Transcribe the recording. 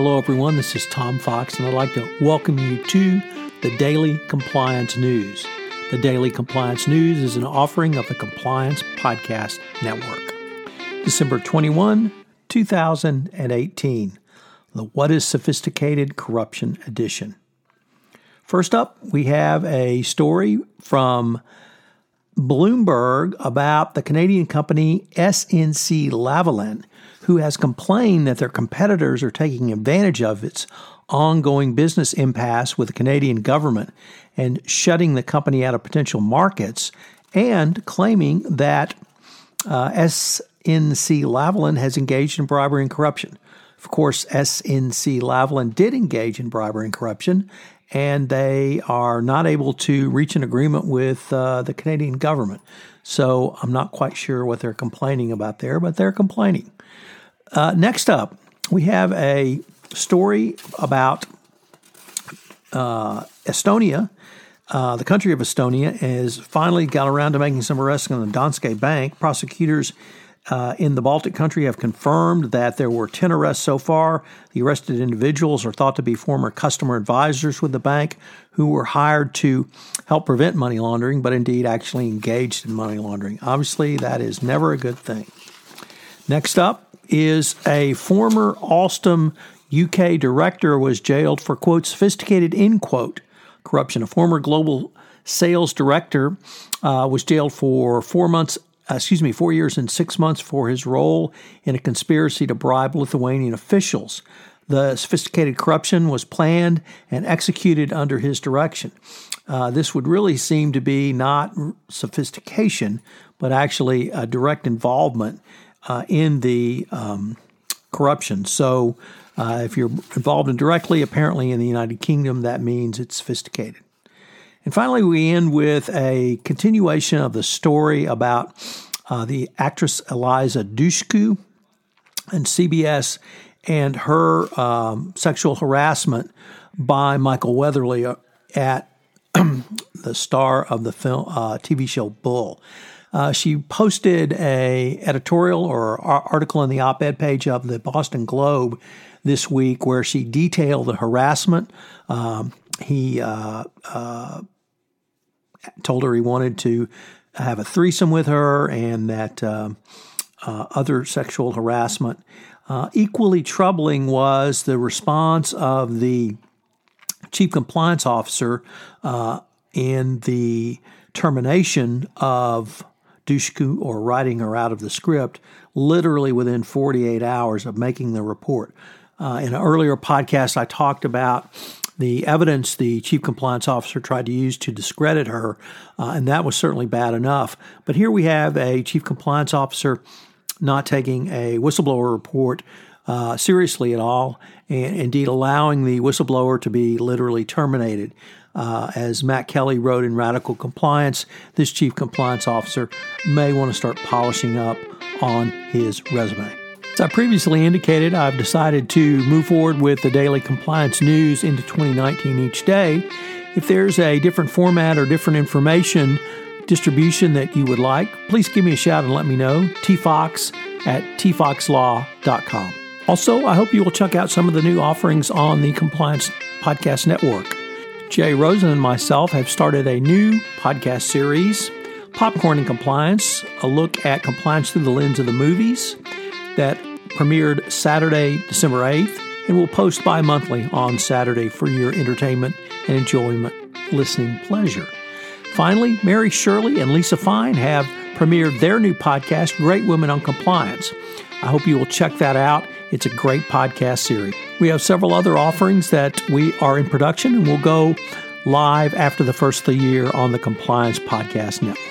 Hello, everyone. This is Tom Fox, and I'd like to welcome you to the Daily Compliance News. The Daily Compliance News is an offering of the Compliance Podcast Network. December 21, 2018, the What is Sophisticated Corruption Edition. First up, we have a story from Bloomberg about the Canadian company SNC Lavalin, who has complained that their competitors are taking advantage of its ongoing business impasse with the Canadian government and shutting the company out of potential markets, and claiming that uh, SNC Lavalin has engaged in bribery and corruption. Of course, SNC Lavalin did engage in bribery and corruption, and they are not able to reach an agreement with uh, the Canadian government. So I'm not quite sure what they're complaining about there, but they're complaining. Uh, next up, we have a story about uh, Estonia. Uh, the country of Estonia has finally got around to making some arrests on the Danske Bank. Prosecutors uh, in the Baltic country have confirmed that there were 10 arrests so far. The arrested individuals are thought to be former customer advisors with the bank who were hired to help prevent money laundering, but indeed actually engaged in money laundering. Obviously, that is never a good thing. Next up is a former Alstom UK director was jailed for quote sophisticated in quote corruption. A former global sales director uh, was jailed for four months excuse me, four years and six months for his role in a conspiracy to bribe Lithuanian officials. The sophisticated corruption was planned and executed under his direction. Uh, this would really seem to be not sophistication, but actually a direct involvement uh, in the um, corruption. So, uh, if you're involved indirectly, apparently in the United Kingdom, that means it's sophisticated. And finally, we end with a continuation of the story about uh, the actress Eliza Dushku and CBS and her um, sexual harassment by Michael Weatherly uh, at the star of the film uh, TV show Bull. Uh, she posted a editorial or article in the op-ed page of the Boston Globe this week where she detailed the harassment. Um, he uh, uh, told her he wanted to have a threesome with her and that uh, uh, other sexual harassment. Uh, equally troubling was the response of the chief compliance officer uh, in the termination of Dushku or writing her out of the script literally within 48 hours of making the report. Uh, in an earlier podcast, I talked about the evidence the chief compliance officer tried to use to discredit her, uh, and that was certainly bad enough. But here we have a chief compliance officer not taking a whistleblower report uh, seriously at all, and indeed allowing the whistleblower to be literally terminated. Uh, as Matt Kelly wrote in Radical Compliance, this chief compliance officer may want to start polishing up on his resume. As I previously indicated, I've decided to move forward with the daily compliance news into 2019 each day. If there's a different format or different information distribution that you would like, please give me a shout and let me know. tfox at tfoxlaw.com. Also, I hope you will check out some of the new offerings on the Compliance Podcast Network. Jay Rosen and myself have started a new podcast series, Popcorn and Compliance, a look at compliance through the lens of the movies that premiered Saturday, December 8th, and will post bi monthly on Saturday for your entertainment and enjoyment listening pleasure. Finally, Mary Shirley and Lisa Fine have premiered their new podcast, Great Women on Compliance. I hope you will check that out. It's a great podcast series. We have several other offerings that we are in production and will go live after the first of the year on the Compliance Podcast Network.